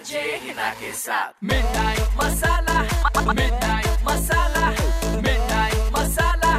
RJ Heena के साथ midnight masala midnight masala midnight masala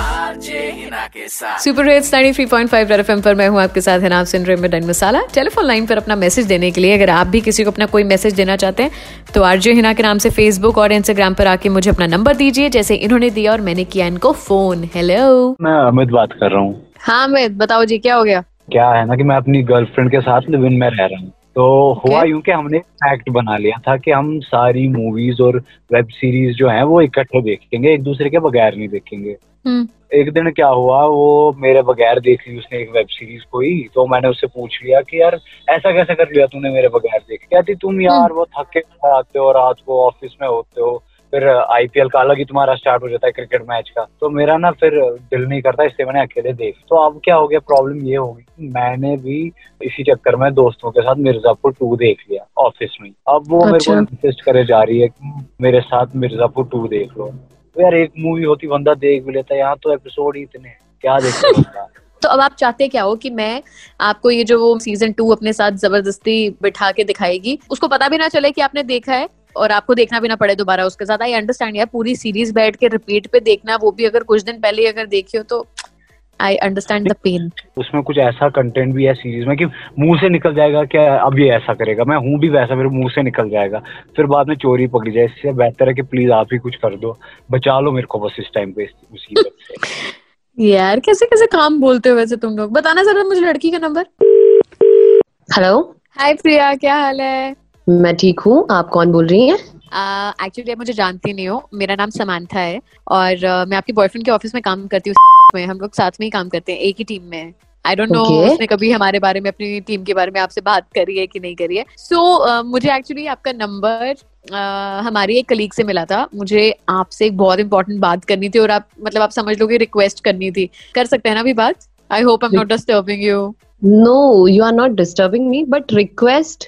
RJ Heena के साथ सुपर हिट्स 93.5 रेड एफएम पर मैं हूँ आपके साथ है आप सुन रहे मिडनाइट मसाला। टेलीफोन लाइन पर अपना मैसेज देने के लिए अगर आप भी किसी को अपना कोई मैसेज देना चाहते हैं तो आरजे हिना के नाम से फेसबुक और इंस्टाग्राम पर आके मुझे अपना नंबर दीजिए जैसे इन्होंने दिया और मैंने किया इनको फ़ोन हेलो मैं अमित बात कर रहा हूँ। हाँ अमित बताओ जी क्या हो गया? क्या है ना कि मैं अपनी गर्लफ्रेंड के साथ लिव इन में रह रहा हूँ। तो okay. हुआ यूँ कि हमने एक्ट बना लिया था कि हम सारी मूवीज़ और वेब सीरीज़ जो हैं वो इकट्ठे देखेंगे एक दूसरे के बगैर नहीं देखेंगे hmm. एक दिन क्या हुआ वो मेरे बगैर देख ली उसने एक वेब सीरीज़ कोई तो मैंने उससे पूछ लिया कि यार ऐसा कैसे कर लिया तूने मेरे बगैर देख कहती तुम यार वो थके आते हो रात को ऑफ़िस में होते हो फिर आईपीएल का अलग ही तुम्हारा स्टार्ट हो जाता है क्रिकेट मैच का। तो मेरा ना फिर दिल नहीं करता इसलिए मैंने अकेले देख। तो अब क्या हो गया? प्रॉब्लम ये होगी मैंने भी इसी चक्कर में दोस्तों के साथ मिर्जापुर टू देख लिया ऑफ़िस में अब वो मेरे को अच्छा। इंसिस्ट करे जा रही है मेरे साथ मिर्जापुर टू देख लो। तो यार एक मूवी होती बंदा देख भी लेता यहाँ तो एपिसोड ही इतने क्या देखता तो अब आप चाहते क्या हो कि मैं आपको ये जो वो सीज़न टू अपने साथ ज़बरदस्ती बिठा के दिखाएगी? उसको पता भी ना चले कि आपने देखा है। और आपको देखना भी ना पड़े दोबारा उसके साथ। आई अंडरस्टैंड यार पूरी सीरीज़ बैठ के रिपीट पे देखना वो भी अगर कुछ दिन पहले ही अगर देखी हो तो आई अंडरस्टैंड द पेन उसमें कुछ ऐसा कंटेंट भी है सीरीज़ में कि मुँह से निकल जाएगा कि अब ये ऐसा करेगा मैं हूँ भी वैसा मेरे मुँह से निकल जाएगा। फिर बाद में चोरी पकड़ी जाए इससे बेहतर है कि प्लीज़ आप ही कुछ कर दो बचा लो मेरे को बस इस टाइम पे इस मुसीबत से। यार कैसे कैसे काम बोलते हो वैसे तुम लोग? बताना जरा मुझे लड़की का नंबर हेलो हाय प्रिया क्या हाल है? मैं ठीक हूँ। आप कौन बोल रही हैं? एक्चुअली आप मुझे जानती नहीं हो। मेरा नाम समांथा है और uh, मैं आपके बॉयफ्रेंड के ऑफ़िस में काम करती हूँ। में हम लोग साथ में ही काम करते हैं एक ही टीम में आई डोंट नो उसने कभी हमारे बारे में अपनी टीम के बारे में आपसे बात करी है कि नहीं करी है। सो so, uh, मुझे एक्चुअली आपका नंबर uh, हमारी एक कलीग से मिला था। मुझे आपसे एक बहुत इंपॉर्टेंट बात करनी थी और आप मतलब आप समझ लो कि रिक्वेस्ट करनी थी। कर सकते हैं ना अभी बात? I hope I am not disturbing you no you are not disturbing me but request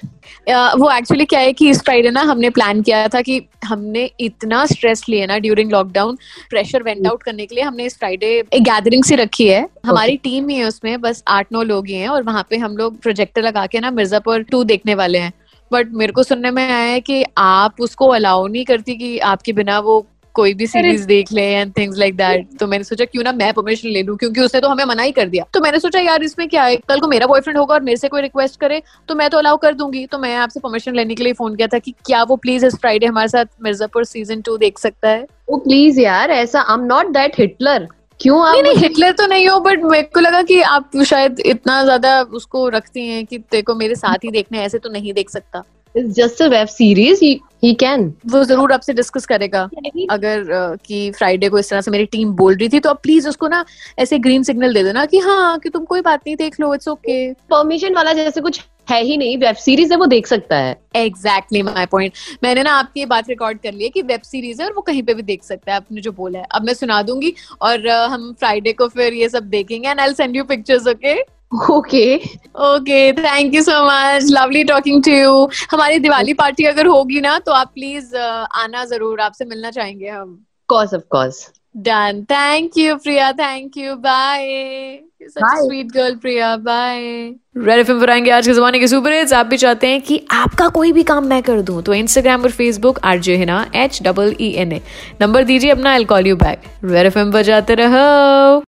वो एक्चुअली क्या है कि इस फ्राइडे ना हमने प्लान किया था कि हमने इतना स्ट्रेस लिया ना during lockdown pressure went out करने के लिए हमने इस फ्राइडे एक गैदरिंग सी रखी है। हमारी टीम ही है उसमें बस आठ नौ लोग ही हैं और वहाँ पे हम लोग प्रोजेक्टर लगा के ना मिर्जापुर टू देखने वाले हैं। बट मेरे को सुनने में आया है कि आप उसको अलाउ नहीं करती कि आपके बिना वो कोई भी सीरीज़ देख ले एंड थिंग्स लाइक दैट तो मैंने सोचा क्यों ना मैं परमिशन ले लूँ क्योंकि उसने तो हमें मना ही कर दिया। तो मैंने सोचा यार इसमें क्या है? कल को मेरा बॉयफ्रेंड होगा और मेरे से कोई रिक्वेस्ट करे तो मैं तो अलाउ कर दूँगी। तो मैं आपसे परमिशन लेने के लिए फ़ोन किया था कि क्या वो प्लीज़ इस फ्राइडे हमारे साथ मिर्जापुर सीज़न टू देख सकता है? ओ प्लीज़ यार ऐसा I am not that Hitler क्यों नहीं आप नहीं हिटलर तो नहीं हो बट मेरे को लगा कि आप शायद इतना ज़्यादा उसको रखती हैं कि तेरे को मेरे साथ ही देखने ऐसे तो नहीं देख सकता। It's just a web series he can वो ज़रूर आपसे डिस्कस करेगा। अगर कि फ्राइडे को इस तरह से मेरी टीम बोल रही थी तो आप प्लीज़ उसको ना ऐसे ग्रीन सिग्नल दे देना कि हाँ कि तुम कोई बात नहीं देख लो इट्स ओके परमिशन वाला जैसे कुछ है ही नहीं वेब सीरीज़ है वो देख सकता है। एग्जैक्टली माई पॉइंट मैंने ना आपकी ये बात रिकॉर्ड कर ली है कि वेब सीरीज़ है और वो कहीं पे भी देख सकता है आपने जो बोला है। अब मैं सुना दूँगी और हम फ्राइडे को फिर ये सब देखेंगे and I send you pictures okay okay okay thank you so much lovely talking to you हमारी दिवाली पार्टी अगर होगी ना तो आप प्लीज़ आना ज़रूर। आपसे मिलना चाहेंगे हम। Course of course done thank you Priya thank you bye Bye. Sweet girl Priya bye Red FM आएँगे आज के जमाने के सुपर हिट्स आप भी चाहते हैं कि आपका कोई भी काम मैं कर दूँ तो इंस्टाग्राम और Facebook RJ Heena H double E N A number दीजिए अपना I call you back Red FM बजाते रहो।